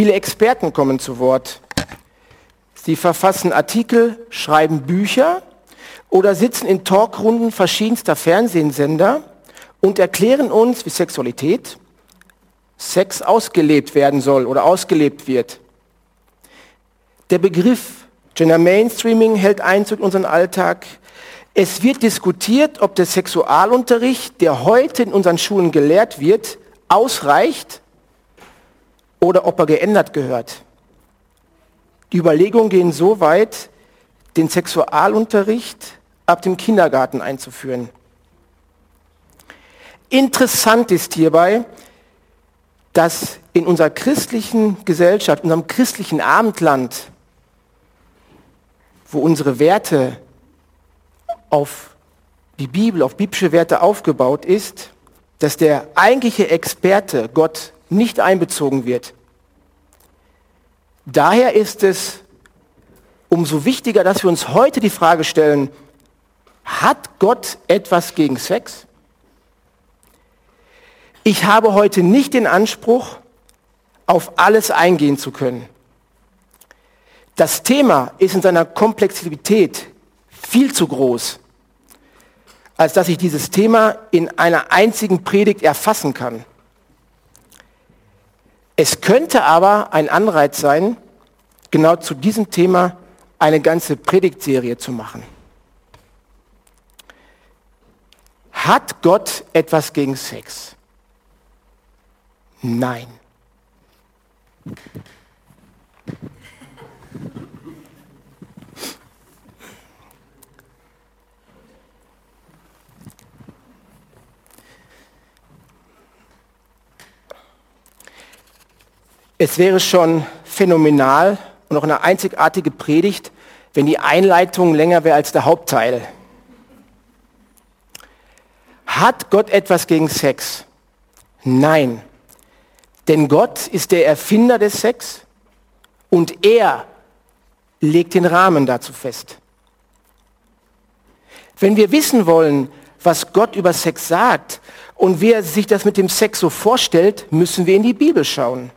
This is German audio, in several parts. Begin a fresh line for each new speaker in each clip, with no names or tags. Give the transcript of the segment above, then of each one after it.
Viele Experten kommen zu Wort. Sie verfassen Artikel, schreiben Bücher oder sitzen in Talkrunden verschiedenster Fernsehsender und erklären uns, wie Sexualität, Sex ausgelebt werden soll oder ausgelebt wird. Der Begriff Gender Mainstreaming hält Einzug in unseren Alltag. Es wird diskutiert, ob der Sexualunterricht, der heute in unseren Schulen gelehrt wird, ausreicht oder ob er geändert gehört. Die Überlegungen gehen so weit, den Sexualunterricht ab dem Kindergarten einzuführen. Interessant ist hierbei, dass in unserer christlichen Gesellschaft, in unserem christlichen Abendland, wo unsere Werte auf die Bibel, auf biblische Werte aufgebaut ist, dass der eigentliche Experte Gott nicht einbezogen wird. Daher ist es umso wichtiger, dass wir uns heute die Frage stellen, hat Gott etwas gegen Sex? Ich habe heute nicht den Anspruch, auf alles eingehen zu können. Das Thema ist in seiner Komplexität viel zu groß, als dass ich dieses Thema in einer einzigen Predigt erfassen kann. Es könnte aber ein Anreiz sein, genau zu diesem Thema eine ganze Predigtserie zu machen. Hat Gott etwas gegen Sex? Nein. Es wäre schon phänomenal und auch eine einzigartige Predigt, wenn die Einleitung länger wäre als der Hauptteil. Hat Gott etwas gegen Sex? Nein. Denn Gott ist der Erfinder des Sex und er legt den Rahmen dazu fest. Wenn wir wissen wollen, was Gott über Sex sagt und wie er sich das mit dem Sex so vorstellt, müssen wir in die Bibel schauen.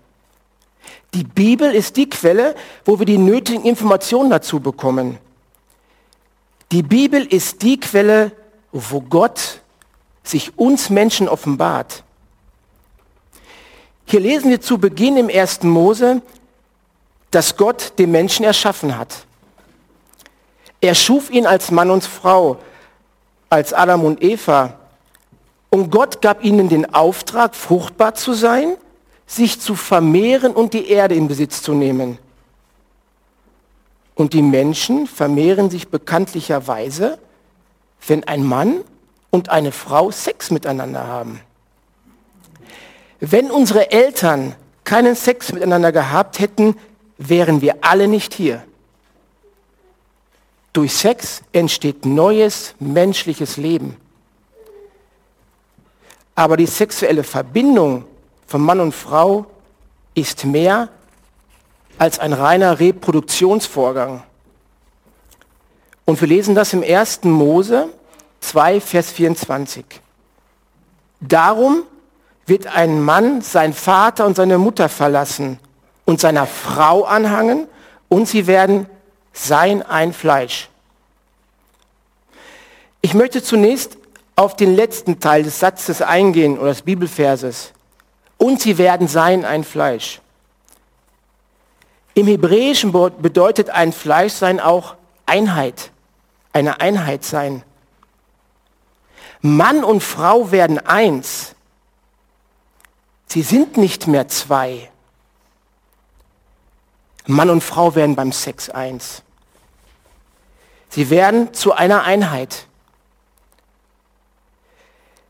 Die Bibel ist die Quelle, wo wir die nötigen Informationen dazu bekommen. Die Bibel ist die Quelle, wo Gott sich uns Menschen offenbart. Hier lesen wir zu Beginn im ersten Mose, dass Gott den Menschen erschaffen hat. Er schuf ihn als Mann und Frau, als Adam und Eva. Und Gott gab ihnen den Auftrag, fruchtbar zu sein sich zu vermehren und die Erde in Besitz zu nehmen. Und die Menschen vermehren sich bekanntlicherweise, wenn ein Mann und eine Frau Sex miteinander haben. Wenn unsere Eltern keinen Sex miteinander gehabt hätten, wären wir alle nicht hier. Durch Sex entsteht neues menschliches Leben. Aber die sexuelle Verbindung von Mann und Frau ist mehr als ein reiner Reproduktionsvorgang. Und wir lesen das im 1. Mose 2, Vers 24. Darum wird ein Mann sein Vater und seine Mutter verlassen und seiner Frau anhangen und sie werden sein ein Fleisch. Ich möchte zunächst auf den letzten Teil des Satzes eingehen oder des Bibelverses und sie werden sein ein Fleisch. Im Hebräischen bedeutet ein Fleisch sein auch Einheit, eine Einheit sein. Mann und Frau werden eins. Sie sind nicht mehr zwei. Mann und Frau werden beim Sex eins. Sie werden zu einer Einheit.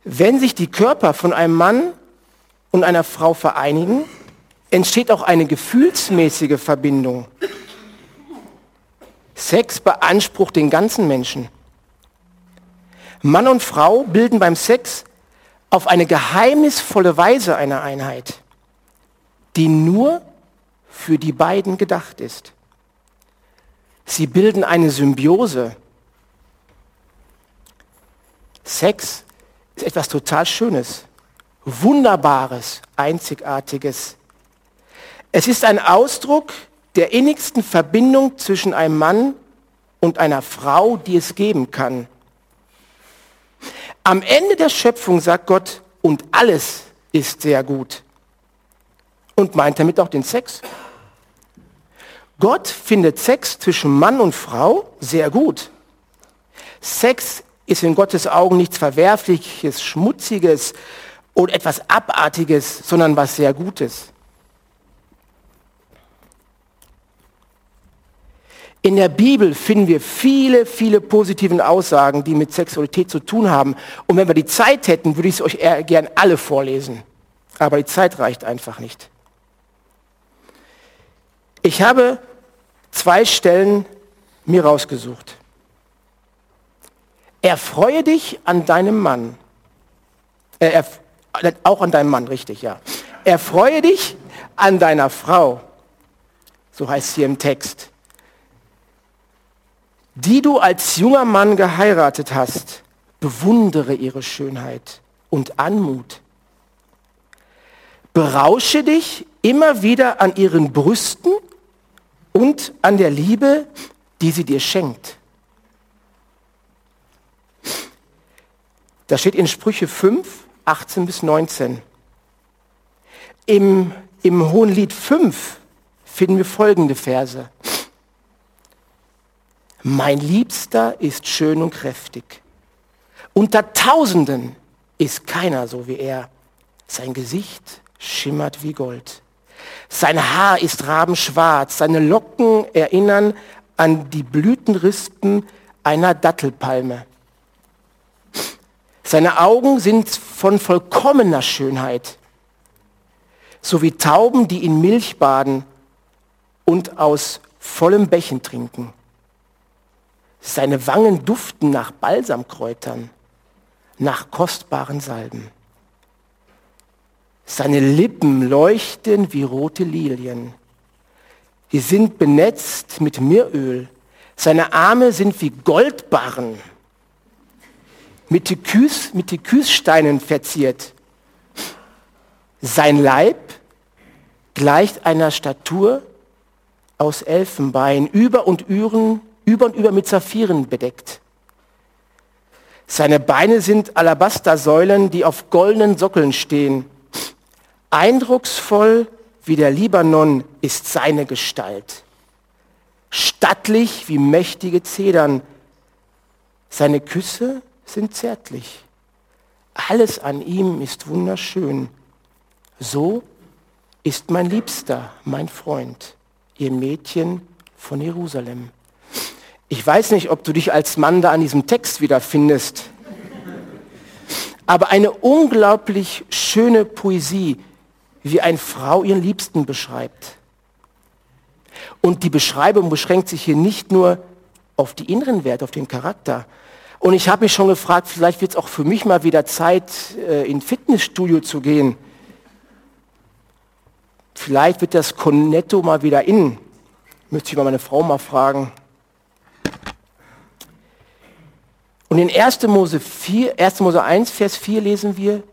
Wenn sich die Körper von einem Mann und einer Frau vereinigen, entsteht auch eine gefühlsmäßige Verbindung. Sex beansprucht den ganzen Menschen. Mann und Frau bilden beim Sex auf eine geheimnisvolle Weise eine Einheit, die nur für die beiden gedacht ist. Sie bilden eine Symbiose. Sex ist etwas total Schönes. Wunderbares, Einzigartiges. Es ist ein Ausdruck der innigsten Verbindung zwischen einem Mann und einer Frau, die es geben kann. Am Ende der Schöpfung sagt Gott, und alles ist sehr gut. Und meint damit auch den Sex. Gott findet Sex zwischen Mann und Frau sehr gut. Sex ist in Gottes Augen nichts Verwerfliches, Schmutziges oder etwas Abartiges, sondern was sehr Gutes. In der Bibel finden wir viele, viele positiven Aussagen, die mit Sexualität zu tun haben. Und wenn wir die Zeit hätten, würde ich es euch eher gern alle vorlesen. Aber die Zeit reicht einfach nicht. Ich habe zwei Stellen mir rausgesucht. Erfreue dich an deinem Mann. Äh, auch an deinem Mann, richtig, ja. Erfreue dich an deiner Frau. So heißt hier im Text die du als junger Mann geheiratet hast, bewundere ihre Schönheit und Anmut. Berausche dich immer wieder an ihren Brüsten und an der Liebe, die sie dir schenkt. Das steht in Sprüche 5, 18 bis 19. Im, im Hohen Lied 5 finden wir folgende Verse. Mein Liebster ist schön und kräftig. Unter Tausenden ist keiner so wie er. Sein Gesicht schimmert wie Gold. Sein Haar ist rabenschwarz. Seine Locken erinnern an die Blütenrispen einer Dattelpalme. Seine Augen sind von vollkommener Schönheit, so wie Tauben, die in Milch baden und aus vollem Bächen trinken. Seine Wangen duften nach Balsamkräutern, nach kostbaren Salben. Seine Lippen leuchten wie rote Lilien. Die sind benetzt mit Mirröl. Seine Arme sind wie Goldbarren, mit Tyküs, mit Tyküssteinen verziert. Sein Leib gleicht einer Statur aus Elfenbein, über und üren über und über mit Saphiren bedeckt. Seine Beine sind Alabastersäulen, die auf goldenen Sockeln stehen. Eindrucksvoll wie der Libanon ist seine Gestalt. Stattlich wie mächtige Zedern. Seine Küsse sind zärtlich. Alles an ihm ist wunderschön. So ist mein Liebster, mein Freund, ihr Mädchen von Jerusalem. Ich weiß nicht, ob du dich als Mann da an diesem Text wiederfindest, aber eine unglaublich schöne Poesie, wie eine Frau ihren Liebsten beschreibt. Und die Beschreibung beschränkt sich hier nicht nur auf die inneren Werte, auf den Charakter. Und ich habe mich schon gefragt, vielleicht wird es auch für mich mal wieder Zeit, äh, in Fitnessstudio zu gehen. Vielleicht wird das Cornetto mal wieder in. Müsste ich mal meine Frau mal fragen. Und in 1. Mose, 4, 1. Mose 1, Vers 4 lesen wir,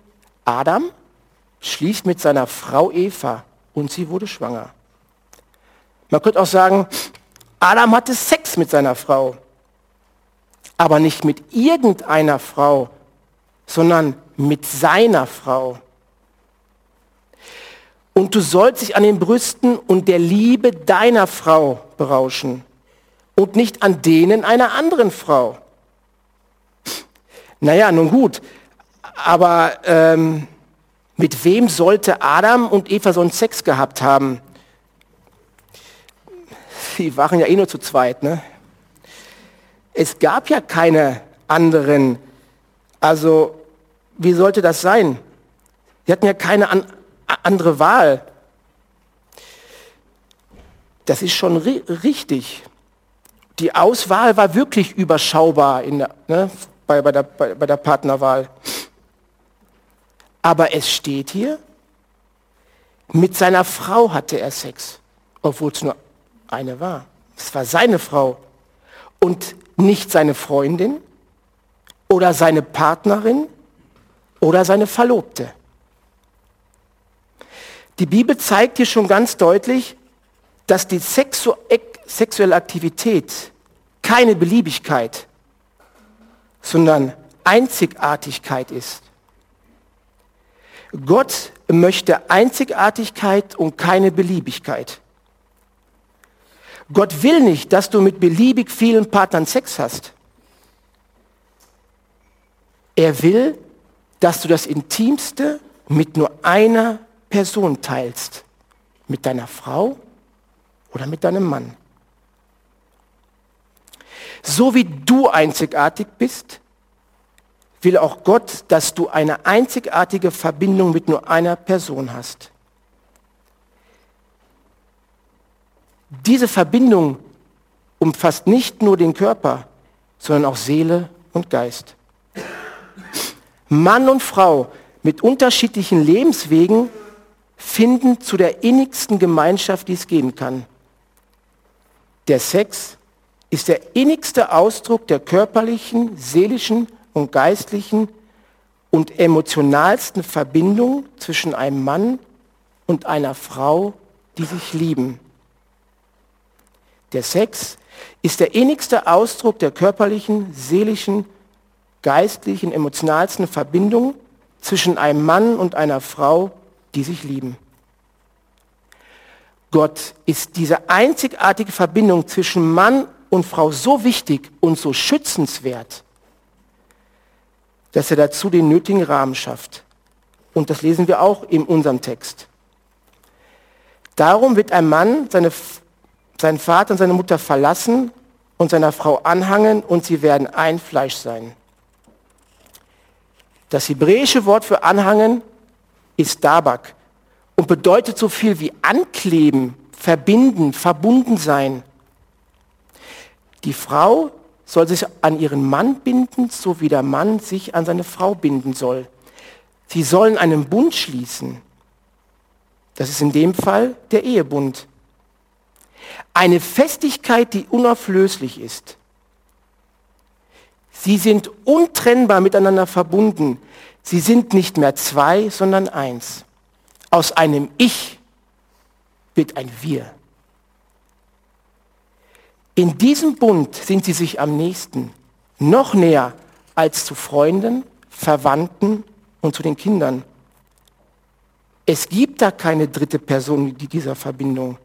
Adam schließt mit seiner Frau Eva und sie wurde schwanger. Man könnte auch sagen, Adam hatte Sex mit seiner Frau, aber nicht mit irgendeiner Frau, sondern mit seiner Frau. Und du sollst dich an den Brüsten und der Liebe deiner Frau berauschen und nicht an denen einer anderen Frau. Naja, nun gut, aber ähm, mit wem sollte Adam und Eva so einen Sex gehabt haben? Sie waren ja eh nur zu zweit, ne? Es gab ja keine anderen. Also, wie sollte das sein? Sie hatten ja keine an, andere Wahl. Das ist schon ri richtig. Die Auswahl war wirklich überschaubar der, ne, bei, bei, der, bei, bei der Partnerwahl. Aber es steht hier, mit seiner Frau hatte er Sex, obwohl es nur eine war. Es war seine Frau und nicht seine Freundin oder seine Partnerin oder seine Verlobte. Die Bibel zeigt hier schon ganz deutlich, dass die Sexu sexuelle Aktivität keine Beliebigkeit, sondern Einzigartigkeit ist. Gott möchte Einzigartigkeit und keine Beliebigkeit. Gott will nicht, dass du mit beliebig vielen Partnern Sex hast. Er will, dass du das Intimste mit nur einer Person teilst. Mit deiner Frau oder mit deinem Mann. So wie du einzigartig bist, will auch Gott, dass du eine einzigartige Verbindung mit nur einer Person hast. Diese Verbindung umfasst nicht nur den Körper, sondern auch Seele und Geist. Mann und Frau mit unterschiedlichen Lebenswegen finden zu der innigsten Gemeinschaft, die es geben kann. Der Sex ist der innigste Ausdruck der körperlichen, seelischen und geistlichen und emotionalsten Verbindung zwischen einem Mann und einer Frau, die sich lieben. Der Sex ist der innigste Ausdruck der körperlichen, seelischen, geistlichen, emotionalsten Verbindung zwischen einem Mann und einer Frau, die sich lieben. Gott ist diese einzigartige Verbindung zwischen Mann und Frau so wichtig und so schützenswert, dass er dazu den nötigen Rahmen schafft. Und das lesen wir auch in unserem Text. Darum wird ein Mann seine, seinen Vater und seine Mutter verlassen und seiner Frau anhangen und sie werden ein Fleisch sein. Das hebräische Wort für anhangen ist Dabak und bedeutet so viel wie ankleben, verbinden, verbunden sein. Die Frau soll sich an ihren Mann binden, so wie der Mann sich an seine Frau binden soll. Sie sollen einen Bund schließen. Das ist in dem Fall der Ehebund. Eine Festigkeit, die unauflöslich ist. Sie sind untrennbar miteinander verbunden. Sie sind nicht mehr zwei, sondern eins. Aus einem Ich wird ein Wir. In diesem Bund sind sie sich am nächsten, noch näher als zu Freunden, Verwandten und zu den Kindern. Es gibt da keine dritte Person in dieser Verbindung.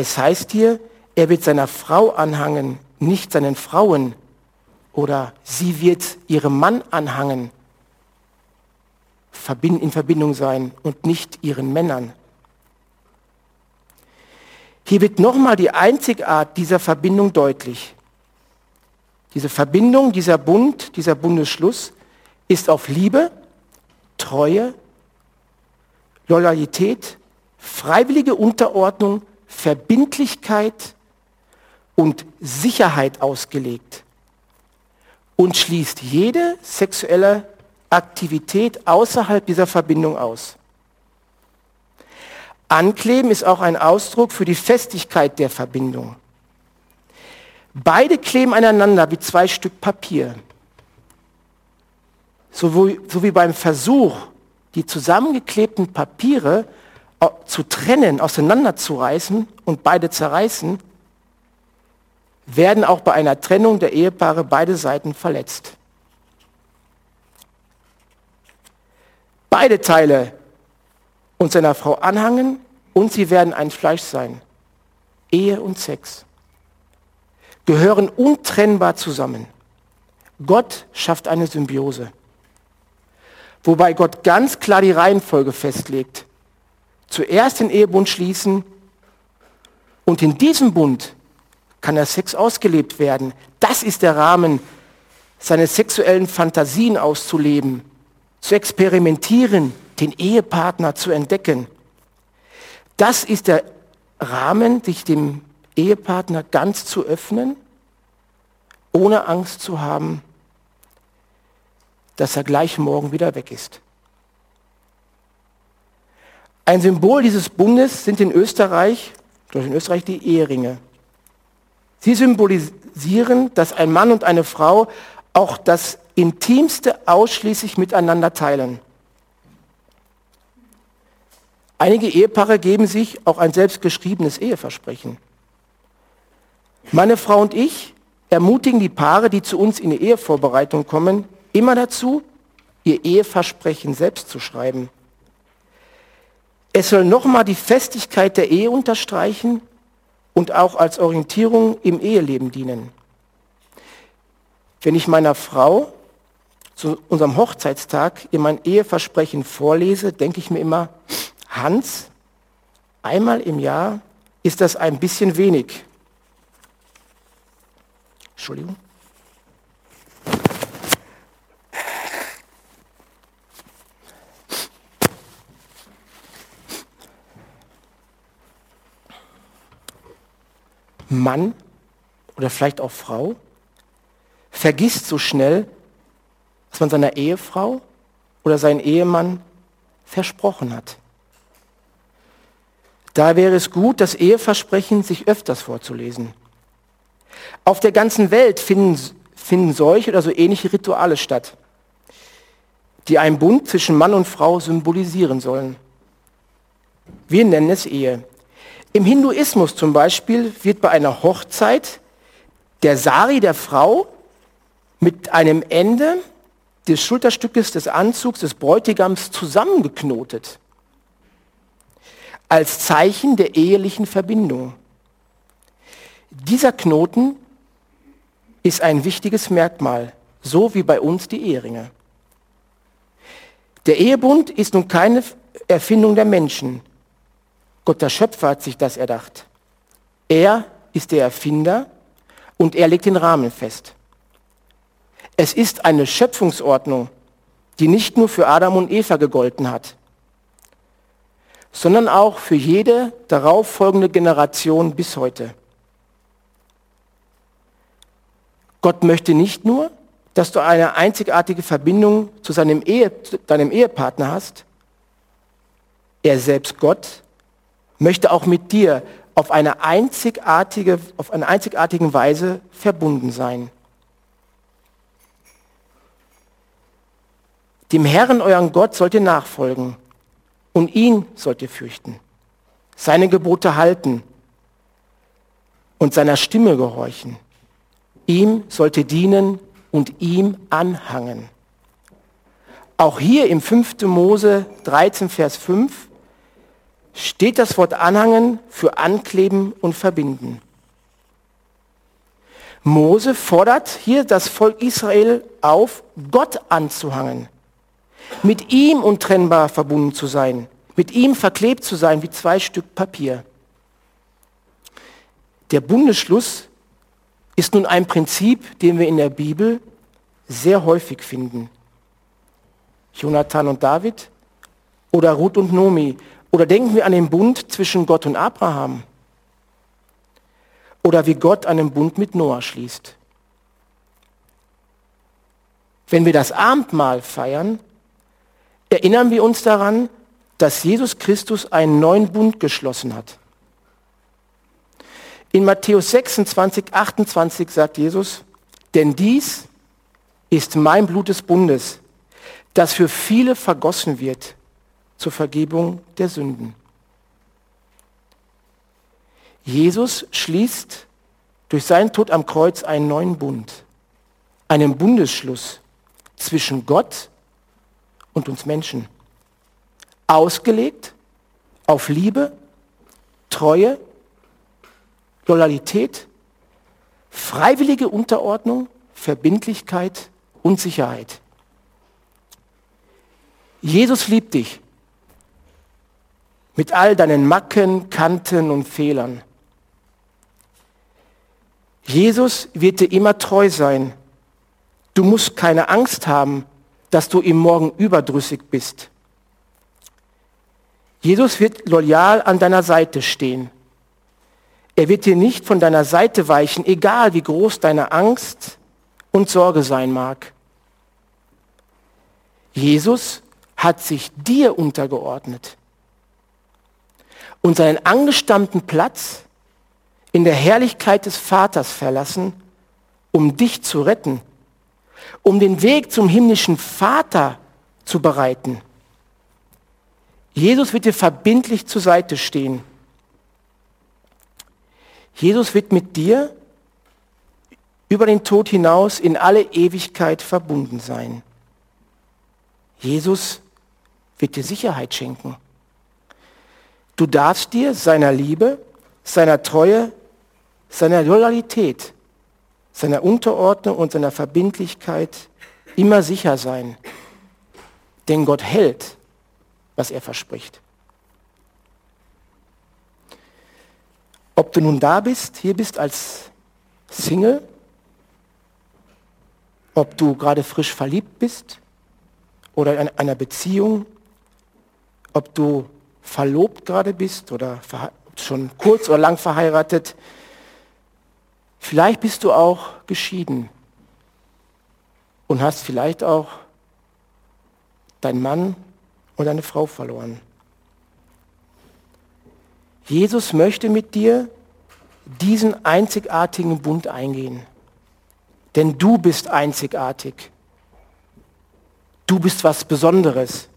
Es heißt hier, er wird seiner Frau anhangen, nicht seinen Frauen. Oder sie wird ihrem Mann anhangen, in Verbindung sein und nicht ihren Männern. Hier wird nochmal die Einzigart dieser Verbindung deutlich. Diese Verbindung, dieser Bund, dieser Bundesschluss ist auf Liebe, Treue, Loyalität, freiwillige Unterordnung, Verbindlichkeit und Sicherheit ausgelegt und schließt jede sexuelle Aktivität außerhalb dieser Verbindung aus. Ankleben ist auch ein Ausdruck für die Festigkeit der Verbindung. Beide kleben aneinander wie zwei Stück Papier. So wie, so wie beim Versuch, die zusammengeklebten Papiere zu trennen, auseinanderzureißen und beide zerreißen, werden auch bei einer Trennung der Ehepaare beide Seiten verletzt. Beide Teile und seiner Frau anhangen und sie werden ein Fleisch sein. Ehe und Sex gehören untrennbar zusammen. Gott schafft eine Symbiose, wobei Gott ganz klar die Reihenfolge festlegt. Zuerst den Ehebund schließen und in diesem Bund kann der Sex ausgelebt werden. Das ist der Rahmen, seine sexuellen Fantasien auszuleben, zu experimentieren, den Ehepartner zu entdecken. Das ist der Rahmen, sich dem Ehepartner ganz zu öffnen, ohne Angst zu haben, dass er gleich morgen wieder weg ist. Ein Symbol dieses Bundes sind in Österreich, in Österreich die Eheringe. Sie symbolisieren, dass ein Mann und eine Frau auch das Intimste ausschließlich miteinander teilen. Einige Ehepaare geben sich auch ein selbstgeschriebenes Eheversprechen. Meine Frau und ich ermutigen die Paare, die zu uns in die Ehevorbereitung kommen, immer dazu, ihr Eheversprechen selbst zu schreiben. Es soll nochmal die Festigkeit der Ehe unterstreichen und auch als Orientierung im Eheleben dienen. Wenn ich meiner Frau zu unserem Hochzeitstag ihr mein Eheversprechen vorlese, denke ich mir immer, Hans, einmal im Jahr ist das ein bisschen wenig. Entschuldigung. Mann oder vielleicht auch Frau vergisst so schnell, was man seiner Ehefrau oder seinen Ehemann versprochen hat. Da wäre es gut, das Eheversprechen sich öfters vorzulesen. Auf der ganzen Welt finden, finden solche oder so ähnliche Rituale statt, die einen Bund zwischen Mann und Frau symbolisieren sollen. Wir nennen es Ehe. Im Hinduismus zum Beispiel wird bei einer Hochzeit der Sari der Frau mit einem Ende des Schulterstückes des Anzugs des Bräutigams zusammengeknotet. Als Zeichen der ehelichen Verbindung. Dieser Knoten ist ein wichtiges Merkmal, so wie bei uns die Eheringe. Der Ehebund ist nun keine Erfindung der Menschen. Gott der Schöpfer hat sich das erdacht. Er ist der Erfinder und er legt den Rahmen fest. Es ist eine Schöpfungsordnung, die nicht nur für Adam und Eva gegolten hat, sondern auch für jede darauf folgende Generation bis heute. Gott möchte nicht nur, dass du eine einzigartige Verbindung zu seinem Ehe, deinem Ehepartner hast. Er selbst Gott möchte auch mit dir auf eine einzigartige, auf eine einzigartige Weise verbunden sein. Dem Herrn, euren Gott, sollt ihr nachfolgen und ihn sollt ihr fürchten, seine Gebote halten und seiner Stimme gehorchen. Ihm sollt ihr dienen und ihm anhangen. Auch hier im 5. Mose 13, Vers 5 steht das Wort anhangen für ankleben und verbinden. Mose fordert hier das Volk Israel auf, Gott anzuhangen mit ihm untrennbar verbunden zu sein, mit ihm verklebt zu sein wie zwei Stück Papier. Der Bundesschluss ist nun ein Prinzip, den wir in der Bibel sehr häufig finden. Jonathan und David oder Ruth und Nomi oder denken wir an den Bund zwischen Gott und Abraham oder wie Gott einen Bund mit Noah schließt. Wenn wir das Abendmahl feiern, erinnern wir uns daran, dass Jesus Christus einen neuen Bund geschlossen hat. In Matthäus 26, 28 sagt Jesus, denn dies ist mein Blut des Bundes, das für viele vergossen wird zur Vergebung der Sünden. Jesus schließt durch seinen Tod am Kreuz einen neuen Bund, einen Bundesschluss zwischen Gott und uns Menschen. Ausgelegt auf Liebe, Treue, Loyalität, freiwillige Unterordnung, Verbindlichkeit und Sicherheit. Jesus liebt dich mit all deinen Macken, Kanten und Fehlern. Jesus wird dir immer treu sein. Du musst keine Angst haben, dass du ihm morgen überdrüssig bist. Jesus wird loyal an deiner Seite stehen. Er wird dir nicht von deiner Seite weichen, egal wie groß deine Angst und Sorge sein mag. Jesus hat sich dir untergeordnet und seinen angestammten Platz in der Herrlichkeit des Vaters verlassen, um dich zu retten um den Weg zum himmlischen Vater zu bereiten. Jesus wird dir verbindlich zur Seite stehen. Jesus wird mit dir über den Tod hinaus in alle Ewigkeit verbunden sein. Jesus wird dir Sicherheit schenken. Du darfst dir seiner Liebe, seiner Treue, seiner Loyalität, seiner Unterordnung und seiner Verbindlichkeit immer sicher sein. Denn Gott hält, was er verspricht. Ob du nun da bist, hier bist als Single, ob du gerade frisch verliebt bist oder in einer Beziehung, ob du verlobt gerade bist oder schon kurz oder lang verheiratet, vielleicht bist du auch geschieden und hast vielleicht auch deinen Mann oder deine Frau verloren. Jesus möchte mit dir diesen einzigartigen Bund eingehen. Denn du bist einzigartig. Du bist was Besonderes.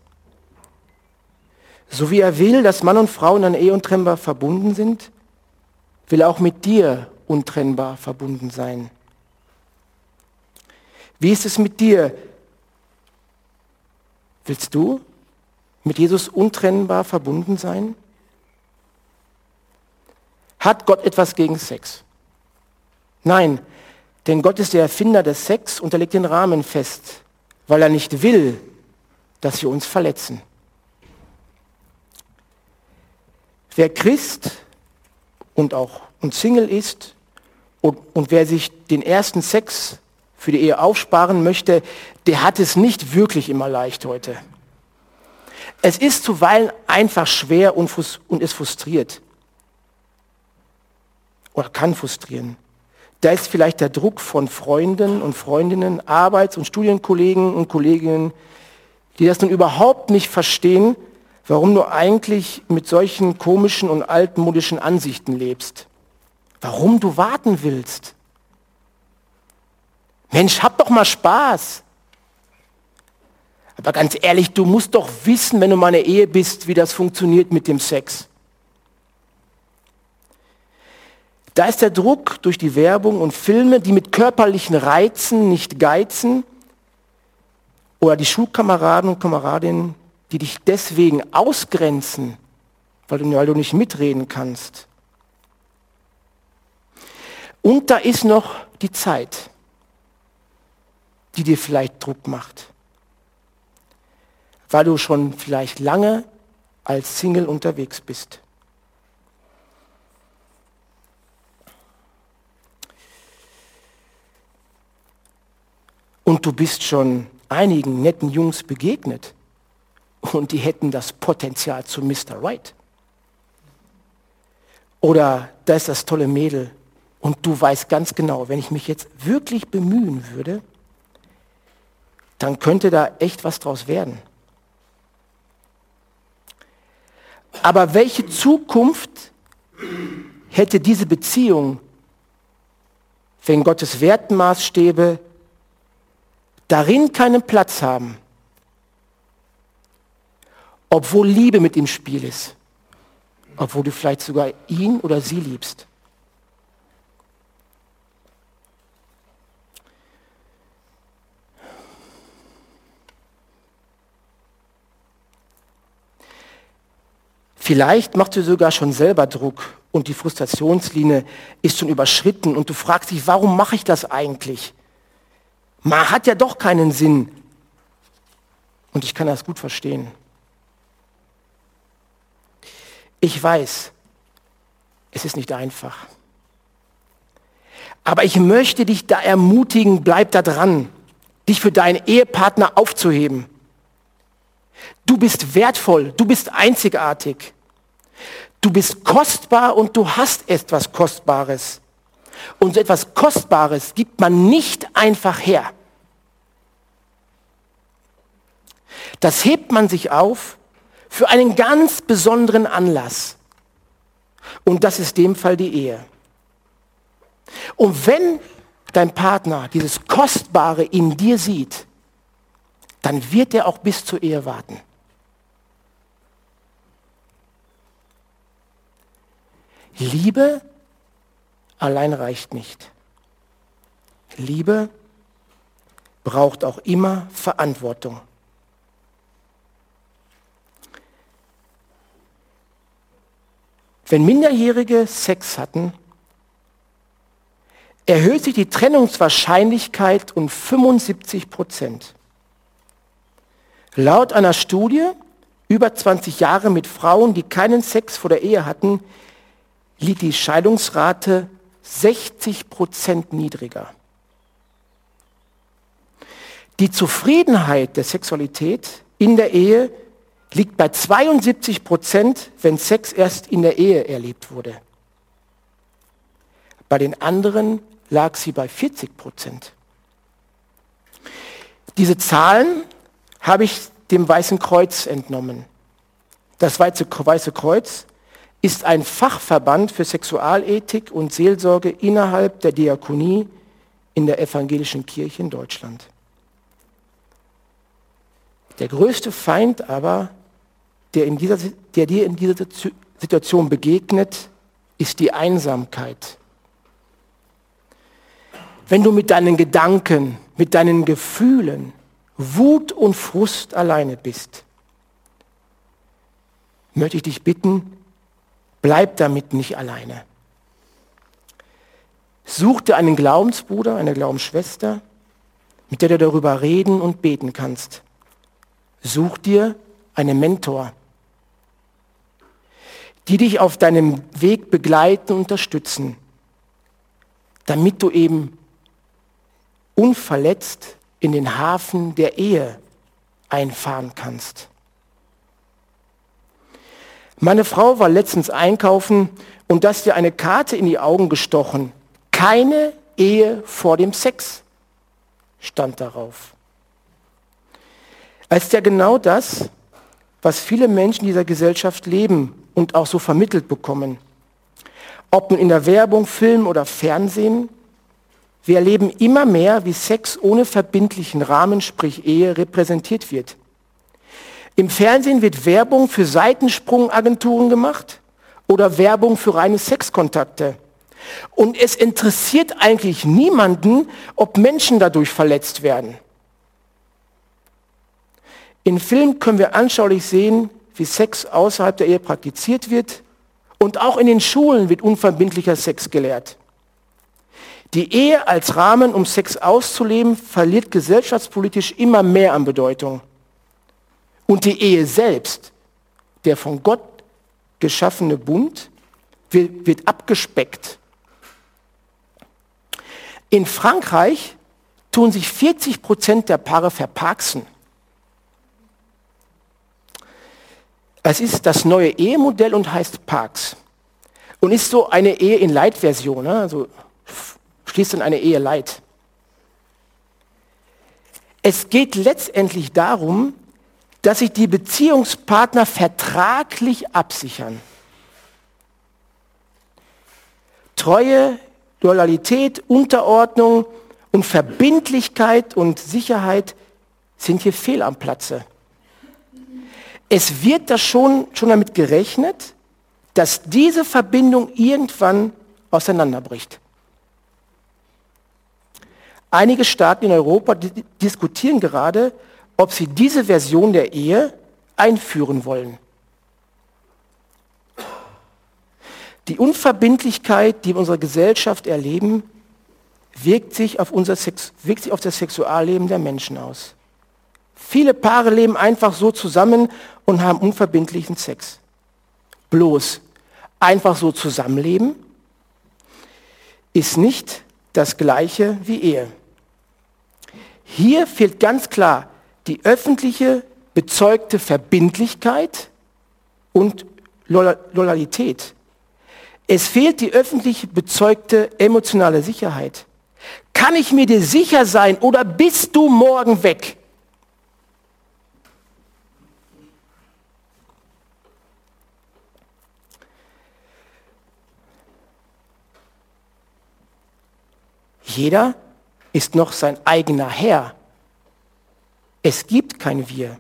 So wie er will, dass Mann und Frau einer Ehe untrennbar verbunden sind, will er auch mit dir untrennbar verbunden sein. Wie ist es mit dir? Willst du mit Jesus untrennbar verbunden sein? Hat Gott etwas gegen Sex? Nein, denn Gott ist der Erfinder des Sex und er legt den Rahmen fest, weil er nicht will, dass wir uns verletzen. Wer Christ und auch und Single ist und, und wer sich den ersten Sex für die Ehe aufsparen möchte, der hat es nicht wirklich immer leicht heute. Es ist zuweilen einfach schwer und, und ist frustriert. Oder kann frustrieren. Da ist vielleicht der Druck von Freunden und Freundinnen, Arbeits- und Studienkollegen und Kolleginnen, die das nun überhaupt nicht verstehen, warum du eigentlich mit solchen komischen und altmodischen Ansichten lebst. Warum du warten willst. Mensch, hab doch mal Spaß. Aber ganz ehrlich, du musst doch wissen, wenn du mal in einer Ehe bist, wie das funktioniert mit dem Sex. Da ist der Druck durch die Werbung und Filme, die mit körperlichen Reizen nicht geizen, oder die Schulkameraden und Kameradinnen, die dich deswegen ausgrenzen, weil du, weil du nicht mitreden kannst. Und da ist noch die Zeit, die dir vielleicht Druck macht, weil du schon vielleicht lange als Single unterwegs bist. Und du bist schon einigen netten Jungs begegnet und die hätten das Potenzial zu Mr. Right. Oder da ist das tolle Mädel und du weißt ganz genau, wenn ich mich jetzt wirklich bemühen würde, dann könnte da echt was draus werden. Aber welche Zukunft hätte diese Beziehung, wenn Gottes Wertmaßstäbe darin keinen Platz haben, obwohl Liebe mit im Spiel ist, obwohl du vielleicht sogar ihn oder sie liebst. Vielleicht machst du sogar schon selber Druck und die Frustrationslinie ist schon überschritten und du fragst dich, warum mache ich das eigentlich? Man hat ja doch keinen Sinn. Und ich kann das gut verstehen. Ich weiß, es ist nicht einfach. Aber ich möchte dich da ermutigen, bleib da dran, dich für deinen Ehepartner aufzuheben. Du bist wertvoll, du bist einzigartig. Du bist kostbar und du hast etwas Kostbares. Und so etwas Kostbares gibt man nicht einfach her. Das hebt man sich auf für einen ganz besonderen Anlass. Und das ist dem Fall die Ehe. Und wenn dein Partner dieses Kostbare in dir sieht, dann wird er auch bis zur Ehe warten. Liebe allein reicht nicht. Liebe braucht auch immer Verantwortung. Wenn Minderjährige Sex hatten, erhöht sich die Trennungswahrscheinlichkeit um 75 Prozent. Laut einer Studie, über 20 Jahre mit Frauen, die keinen Sex vor der Ehe hatten, liegt die Scheidungsrate 60 Prozent niedriger. Die Zufriedenheit der Sexualität in der Ehe liegt bei 72 Prozent, wenn Sex erst in der Ehe erlebt wurde. Bei den anderen lag sie bei 40 Prozent. Diese Zahlen habe ich dem Weißen Kreuz entnommen. Das Weiße Kreuz ist ein Fachverband für Sexualethik und Seelsorge innerhalb der Diakonie in der evangelischen Kirche in Deutschland. Der größte Feind aber, der, in dieser, der dir in dieser Situation begegnet, ist die Einsamkeit. Wenn du mit deinen Gedanken, mit deinen Gefühlen, Wut und Frust alleine bist, möchte ich dich bitten, bleib damit nicht alleine. Such dir einen Glaubensbruder, eine Glaubensschwester, mit der du darüber reden und beten kannst. Such dir einen Mentor, die dich auf deinem Weg begleiten unterstützen, damit du eben unverletzt in den Hafen der Ehe einfahren kannst. Meine Frau war letztens einkaufen und das dir eine Karte in die Augen gestochen. Keine Ehe vor dem Sex stand darauf. Als ja genau das, was viele Menschen dieser Gesellschaft leben und auch so vermittelt bekommen. Ob nun in der Werbung, Film oder Fernsehen, wir erleben immer mehr, wie Sex ohne verbindlichen Rahmen, sprich Ehe, repräsentiert wird. Im Fernsehen wird Werbung für Seitensprungagenturen gemacht oder Werbung für reine Sexkontakte. Und es interessiert eigentlich niemanden, ob Menschen dadurch verletzt werden. In Filmen können wir anschaulich sehen, wie Sex außerhalb der Ehe praktiziert wird. Und auch in den Schulen wird unverbindlicher Sex gelehrt. Die Ehe als Rahmen, um Sex auszuleben, verliert gesellschaftspolitisch immer mehr an Bedeutung. Und die Ehe selbst, der von Gott geschaffene Bund, wird, abgespeckt. In Frankreich tun sich 40 Prozent der Paare verpaxen. Es ist das neue Ehemodell und heißt Parks. Und ist so eine Ehe in Light-Version, ne? also schließt dann eine Ehe Light. Es geht letztendlich darum, dass sich die Beziehungspartner vertraglich absichern. Treue, Loyalität, Unterordnung und Verbindlichkeit und Sicherheit sind hier fehl am Platze. Es wird da schon, schon damit gerechnet, dass diese Verbindung irgendwann auseinanderbricht. Einige Staaten in Europa diskutieren gerade, ob sie diese Version der Ehe einführen wollen. Die Unverbindlichkeit, die wir in unserer Gesellschaft erleben, wirkt sich auf, unser Sex, wirkt sich auf das Sexualleben der Menschen aus. Viele Paare leben einfach so zusammen und haben unverbindlichen Sex. Bloß einfach so zusammenleben ist nicht das gleiche wie Ehe. Hier fehlt ganz klar die öffentliche bezeugte Verbindlichkeit und Loyalität. Es fehlt die öffentlich bezeugte emotionale Sicherheit. Kann ich mir dir sicher sein oder bist du morgen weg? Jeder ist noch sein eigener Herr. Es gibt kein Wir.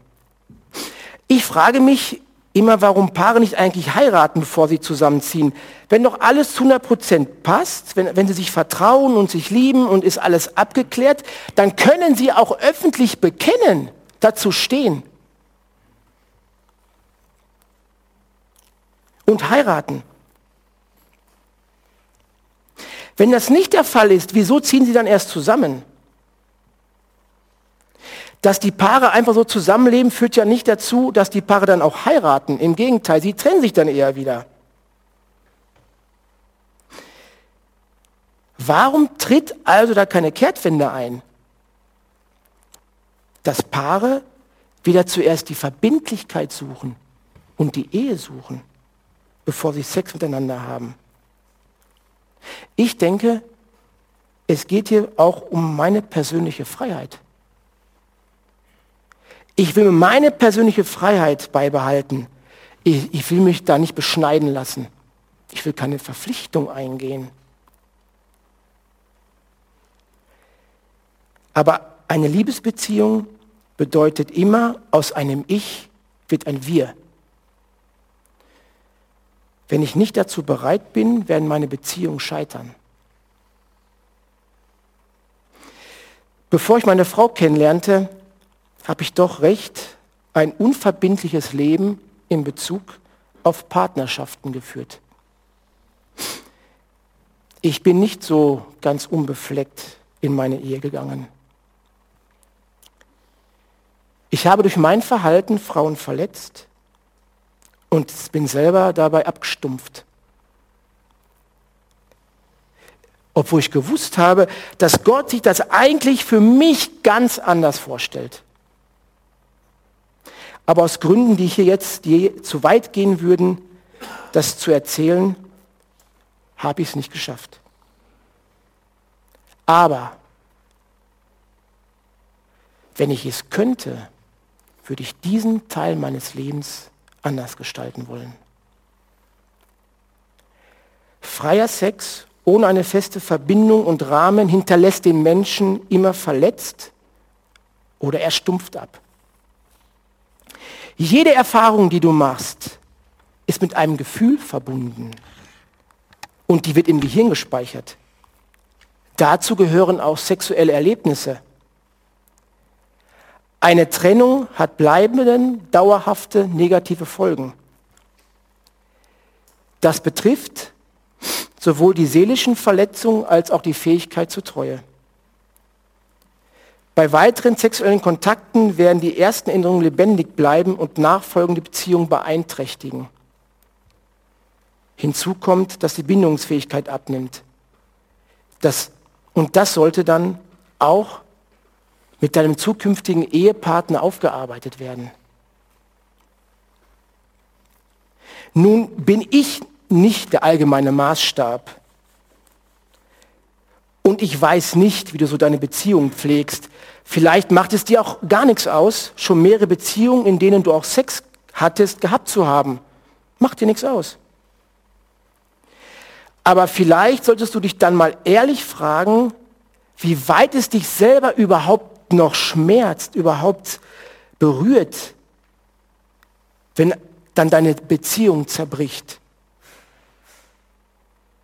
Ich frage mich, immer, warum Paare nicht eigentlich heiraten, bevor sie zusammenziehen. Wenn doch alles zu 100% passt, wenn, wenn sie sich vertrauen und sich lieben und ist alles abgeklärt, dann können sie auch öffentlich bekennen, dazu stehen. Und heiraten. Wenn das nicht der Fall ist, wieso ziehen sie dann erst zusammen? Dass die Paare einfach so zusammenleben, führt ja nicht dazu, dass die Paare dann auch heiraten. Im Gegenteil, sie trennen sich dann eher wieder. Warum tritt also da keine Kehrtwende ein? Dass Paare wieder zuerst die Verbindlichkeit suchen und die Ehe suchen, bevor sie Sex miteinander haben. Ich denke, es geht hier auch um meine persönliche Freiheit. Ich will meine persönliche Freiheit beibehalten. Ich, ich, will mich da nicht beschneiden lassen. Ich will keine Verpflichtung eingehen. Aber eine Liebesbeziehung bedeutet immer, aus einem Ich wird ein Wir. Wenn ich nicht dazu bereit bin, werden meine Beziehungen scheitern. Bevor ich meine Frau kennenlernte, habe ich doch recht ein unverbindliches Leben in Bezug auf Partnerschaften geführt. Ich bin nicht so ganz unbefleckt in meine Ehe gegangen. Ich habe durch mein Verhalten Frauen verletzt, und bin selber dabei abgestumpft. Obwohl ich gewusst habe, dass Gott sich das eigentlich für mich ganz anders vorstellt. Aber aus Gründen, die hier jetzt die zu weit gehen würden, das zu erzählen, habe ich es nicht geschafft. Aber wenn ich es könnte, würde ich diesen Teil meines Lebens anders gestalten wollen. Freier Sex ohne eine feste Verbindung und Rahmen hinterlässt den Menschen immer verletzt oder er stumpft ab. Jede Erfahrung, die du machst, ist mit einem Gefühl verbunden und die wird im Gehirn gespeichert. Dazu gehören auch sexuelle Erlebnisse. Eine Trennung hat bleibende, dauerhafte negative Folgen. Das betrifft sowohl die seelischen Verletzungen als auch die Fähigkeit zur Treue. Bei weiteren sexuellen Kontakten werden die ersten Änderungen lebendig bleiben und nachfolgende Beziehungen beeinträchtigen. Hinzu kommt, dass die Bindungsfähigkeit abnimmt. Das, und das sollte dann auch mit deinem zukünftigen Ehepartner aufgearbeitet werden. Nun bin ich nicht der allgemeine Maßstab. Und ich weiß nicht, wie du so deine Beziehung pflegst. Vielleicht macht es dir auch gar nichts aus, schon mehrere Beziehungen, in denen du auch Sex hattest, gehabt zu haben. Macht dir nichts aus. Aber vielleicht solltest du dich dann mal ehrlich fragen, wie weit es dich selber überhaupt noch schmerzt, überhaupt berührt, wenn dann deine Beziehung zerbricht.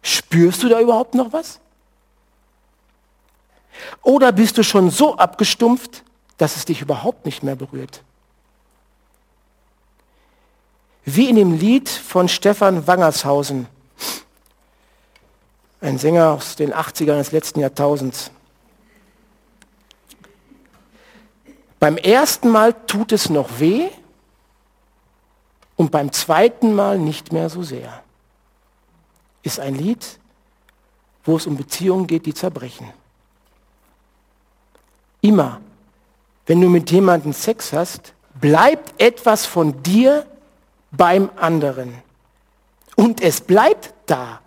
Spürst du da überhaupt noch was? Oder bist du schon so abgestumpft, dass es dich überhaupt nicht mehr berührt? Wie in dem Lied von Stefan Wangershausen, ein Sänger aus den 80ern des letzten Jahrtausends. Beim ersten Mal tut es noch weh und beim zweiten Mal nicht mehr so sehr. Ist ein Lied, wo es um Beziehungen geht, die zerbrechen. Immer, wenn du mit jemandem Sex hast, bleibt etwas von dir beim anderen. Und es bleibt da.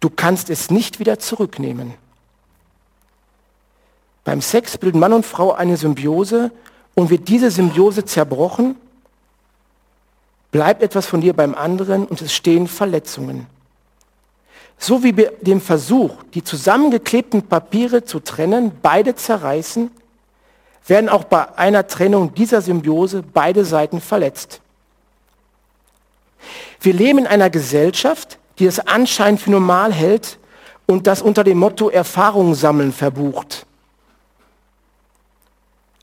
Du kannst es nicht wieder zurücknehmen. Beim Sex bilden Mann und Frau eine Symbiose und wird diese Symbiose zerbrochen, bleibt etwas von dir beim anderen und es stehen Verletzungen. So wie bei dem Versuch, die zusammengeklebten Papiere zu trennen, beide zerreißen, werden auch bei einer Trennung dieser Symbiose beide Seiten verletzt. Wir leben in einer Gesellschaft, die es anscheinend für normal hält und das unter dem Motto Erfahrung sammeln verbucht.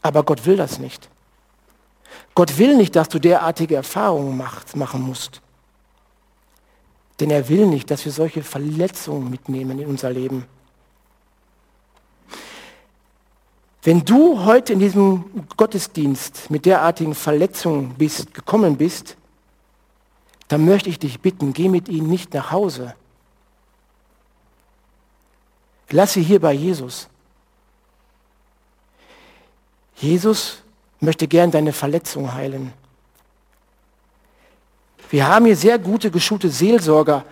Aber Gott will das nicht. Gott will nicht, dass du derartige Erfahrungen macht, machen musst. Denn er will nicht, dass wir solche Verletzungen mitnehmen in unser Leben. Wenn du heute in diesem Gottesdienst mit derartigen Verletzungen bist, gekommen bist, dann möchte ich dich bitten, geh mit ihnen nicht nach Hause. Lass sie hier bei Jesus. Jesus möchte gern deine Verletzung heilen. Wir haben hier sehr gute, geschulte Seelsorger,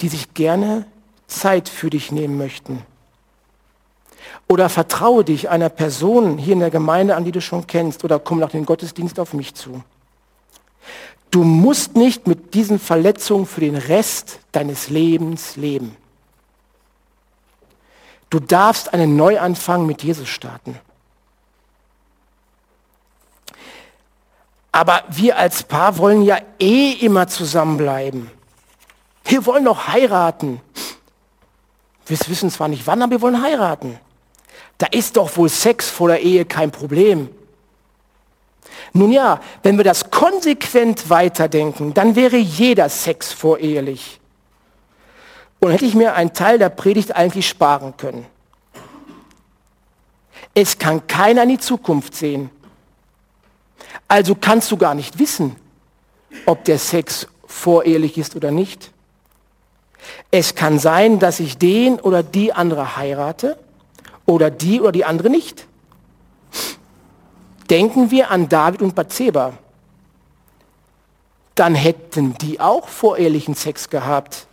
die sich gerne Zeit für dich nehmen möchten. Oder vertraue dich einer Person hier in der Gemeinde, an die du schon kennst, oder komm nach dem Gottesdienst auf mich zu. Du musst nicht mit diesen Verletzungen für den Rest deines Lebens leben. Du darfst einen Neuanfang mit Jesus starten. Aber wir als Paar wollen ja eh immer zusammenbleiben. Wir wollen noch heiraten. Wir wissen zwar nicht wann, aber wir wollen heiraten. Da ist doch wohl Sex vor der Ehe kein Problem. Nun ja, wenn wir das konsequent weiterdenken, dann wäre jeder Sex vorehelich. Und hätte ich mir einen Teil der Predigt eigentlich sparen können. Es kann keiner in die Zukunft sehen. Also kannst du gar nicht wissen, ob der Sex vorehelich ist oder nicht. Es kann sein, dass ich den oder die andere heirate oder die oder die andere nicht. Denken wir an David und Bathseba. Dann hätten die auch vorehelichen Sex gehabt.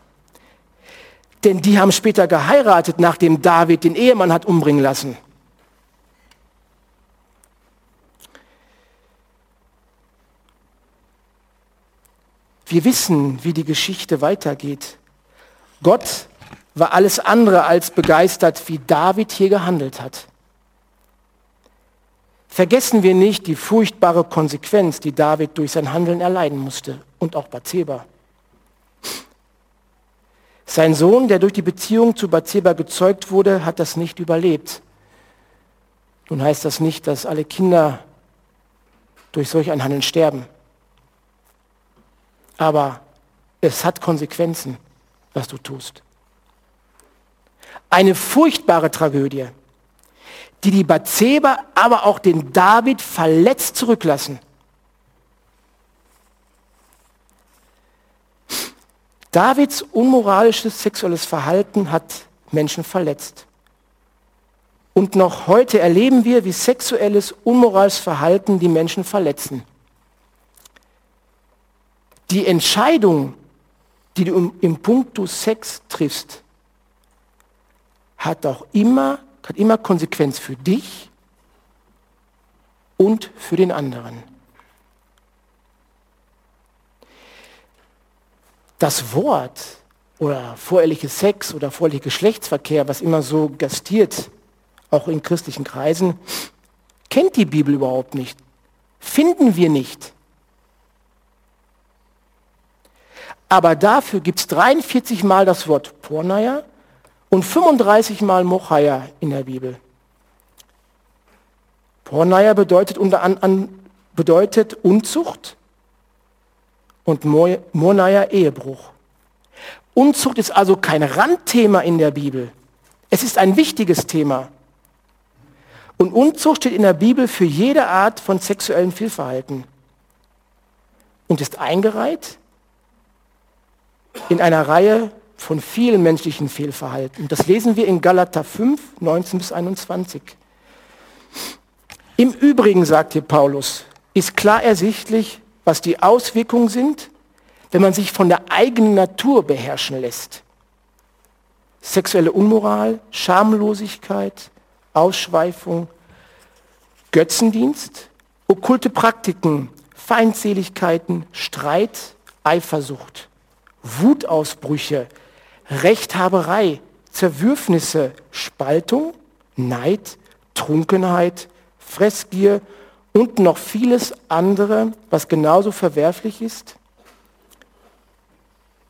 Denn die haben später geheiratet, nachdem David den Ehemann hat umbringen lassen. Wir wissen, wie die Geschichte weitergeht. Gott war alles andere als begeistert, wie David hier gehandelt hat. Vergessen wir nicht die furchtbare Konsequenz, die David durch sein Handeln erleiden musste und auch Bathseba. Sein Sohn, der durch die Beziehung zu Bathseba gezeugt wurde, hat das nicht überlebt. Nun heißt das nicht, dass alle Kinder durch solch ein Handeln sterben. Aber es hat Konsequenzen, was du tust. Eine furchtbare Tragödie, die die Bathseba, aber auch den David verletzt zurücklassen. Davids unmoralisches sexuelles Verhalten hat Menschen verletzt. Und noch heute erleben wir, wie sexuelles, unmoralisches Verhalten die Menschen verletzen. Die Entscheidung, die du im Punkto Sex triffst, hat auch immer, hat immer Konsequenz für dich und für den anderen. Das Wort oder vorehrliche Sex oder vorehrliche Geschlechtsverkehr, was immer so gastiert, auch in christlichen Kreisen, kennt die Bibel überhaupt nicht. Finden wir nicht. Aber dafür gibt es 43 Mal das Wort Pornaya und 35 Mal Mochaya in der Bibel. Pornaya bedeutet unter an, bedeutet Unzucht und Mornaya Ehebruch. Unzucht ist also kein Randthema in der Bibel. Es ist ein wichtiges Thema. Und Unzucht steht in der Bibel für jede Art von sexuellem Fehlverhalten und ist eingereiht in einer Reihe von vielen menschlichen Fehlverhalten. Das lesen wir in Galater 5, 19 bis 21. Im Übrigen, sagt hier Paulus, ist klar ersichtlich, was die Auswirkungen sind, wenn man sich von der eigenen Natur beherrschen lässt. Sexuelle Unmoral, Schamlosigkeit, Ausschweifung, Götzendienst, okkulte Praktiken, Feindseligkeiten, Streit, Eifersucht. Wutausbrüche, Rechthaberei, Zerwürfnisse, Spaltung, Neid, Trunkenheit, Fressgier und noch vieles andere, was genauso verwerflich ist?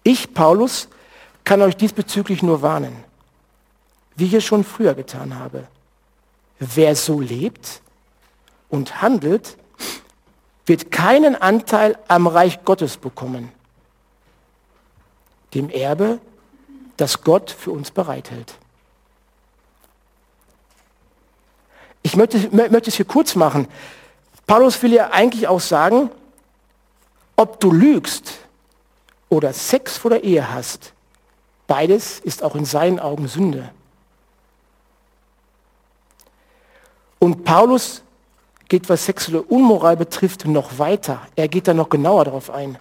Ich, Paulus, kann euch diesbezüglich nur warnen, wie ich es schon früher getan habe. Wer so lebt und handelt, wird keinen Anteil am Reich Gottes bekommen, dem Erbe, das Gott für uns bereithält. Ich möchte, möchte es hier kurz machen. Paulus will ja eigentlich auch sagen, ob du lügst oder Sex vor der Ehe hast, beides ist auch in seinen Augen Sünde. Und Paulus geht, was sexuelle Unmoral betrifft, noch weiter. Er geht da noch genauer darauf ein.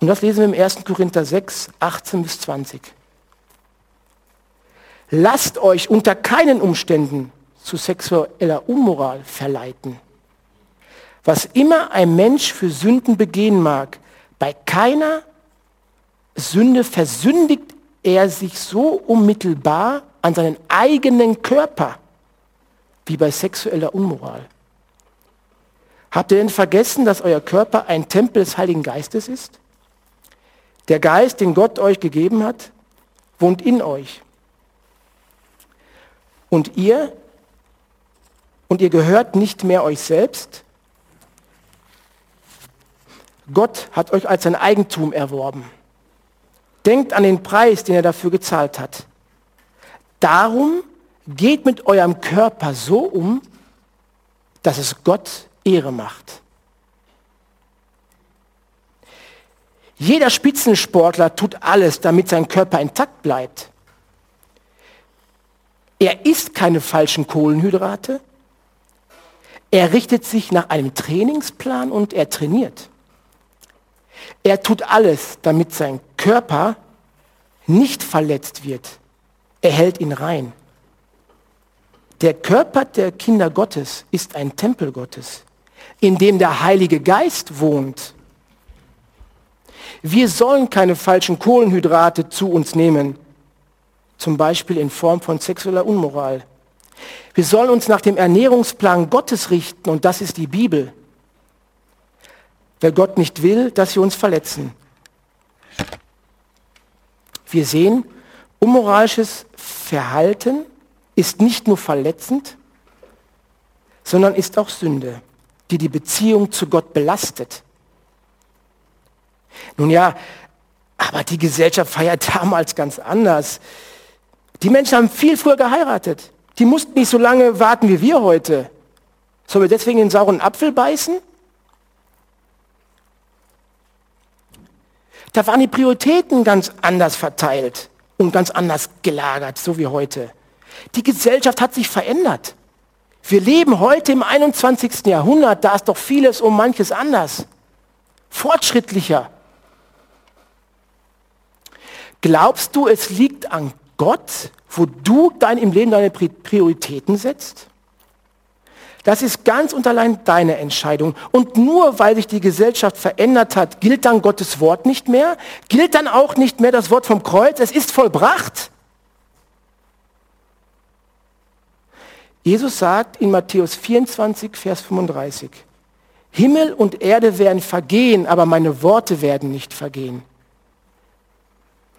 Und das lesen wir im 1. Korinther 6, 18 bis 20. Lasst euch unter keinen Umständen zu sexueller Unmoral verleiten. Was immer ein Mensch für Sünden begehen mag, bei keiner Sünde versündigt er sich so unmittelbar an seinen eigenen Körper wie bei sexueller Unmoral. Habt ihr denn vergessen, dass euer Körper ein Tempel des Heiligen Geistes ist? Der Geist, den Gott euch gegeben hat, wohnt in euch. Und ihr, und ihr gehört nicht mehr euch selbst. Gott hat euch als sein Eigentum erworben. Denkt an den Preis, den er dafür gezahlt hat. Darum geht mit eurem Körper so um, dass es Gott Ehre macht. Jeder Spitzensportler tut alles, damit sein Körper intakt bleibt. Er isst keine falschen Kohlenhydrate. Er richtet sich nach einem Trainingsplan und er trainiert. Er tut alles, damit sein Körper nicht verletzt wird. Er hält ihn rein. Der Körper der Kinder Gottes ist ein Tempel Gottes, in dem der Heilige Geist wohnt. Wir sollen keine falschen Kohlenhydrate zu uns nehmen, zum Beispiel in Form von sexueller Unmoral. Wir sollen uns nach dem Ernährungsplan Gottes richten und das ist die Bibel. Weil Gott nicht will, dass wir uns verletzen. Wir sehen, unmoralisches Verhalten ist nicht nur verletzend, sondern ist auch Sünde, die die Beziehung zu Gott belastet. Nun ja, aber die Gesellschaft feiert damals ganz anders. Die Menschen haben viel früher geheiratet. Die mussten nicht so lange warten wie wir heute. Sollen wir deswegen den sauren Apfel beißen? Da waren die Prioritäten ganz anders verteilt und ganz anders gelagert, so wie heute. Die Gesellschaft hat sich verändert. Wir leben heute im 21. Jahrhundert, da ist doch vieles um manches anders. Fortschrittlicher. Glaubst du, es liegt an Gott, wo du dein, im Leben deine Prioritäten setzt? Das ist ganz und allein deine Entscheidung. Und nur weil sich die Gesellschaft verändert hat, gilt dann Gottes Wort nicht mehr? Gilt dann auch nicht mehr das Wort vom Kreuz? Es ist vollbracht. Jesus sagt in Matthäus 24, Vers 35, Himmel und Erde werden vergehen, aber meine Worte werden nicht vergehen.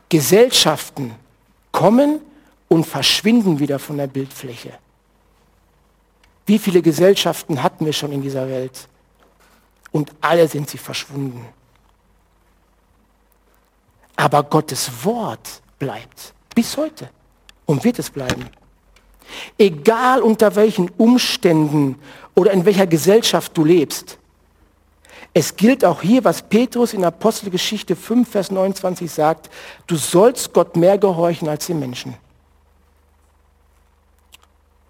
Gesellschaften kommen und verschwinden wieder von der Bildfläche. Wie viele Gesellschaften hatten wir schon in dieser Welt? Und alle sind sie verschwunden. Aber Gottes Wort bleibt bis heute und wird es bleiben. Egal unter welchen Umständen oder in welcher Gesellschaft du lebst. Es gilt auch hier, was Petrus in Apostelgeschichte 5, Vers 29 sagt, du sollst Gott mehr gehorchen als den Menschen.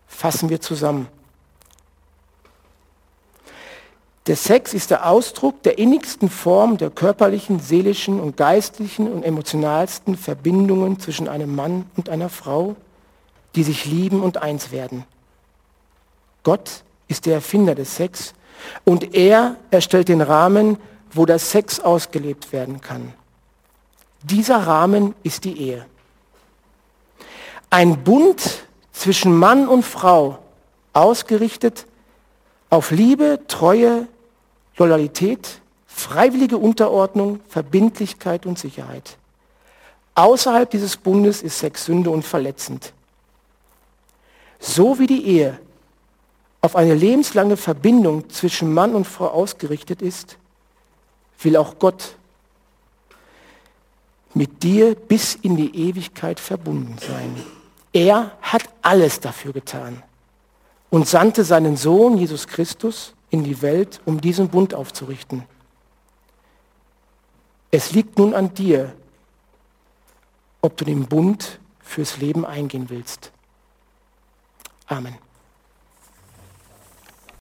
Fassen wir zusammen. Der Sex ist der Ausdruck der innigsten Form der körperlichen, seelischen und geistlichen und emotionalsten Verbindungen zwischen einem Mann und einer Frau die sich lieben und eins werden. Gott ist der Erfinder des Sex und er erstellt den Rahmen, wo der Sex ausgelebt werden kann. Dieser Rahmen ist die Ehe. Ein Bund zwischen Mann und Frau ausgerichtet auf Liebe, Treue, Loyalität, freiwillige Unterordnung, Verbindlichkeit und Sicherheit. Außerhalb dieses Bundes ist Sex Sünde und verletzend. So wie die Ehe auf eine lebenslange Verbindung zwischen Mann und Frau ausgerichtet ist, will auch Gott mit dir bis in die Ewigkeit verbunden sein. Er hat alles dafür getan und sandte seinen Sohn Jesus Christus in die Welt, um diesen Bund aufzurichten. Es liegt nun an dir, ob du den Bund fürs Leben eingehen willst. Amen.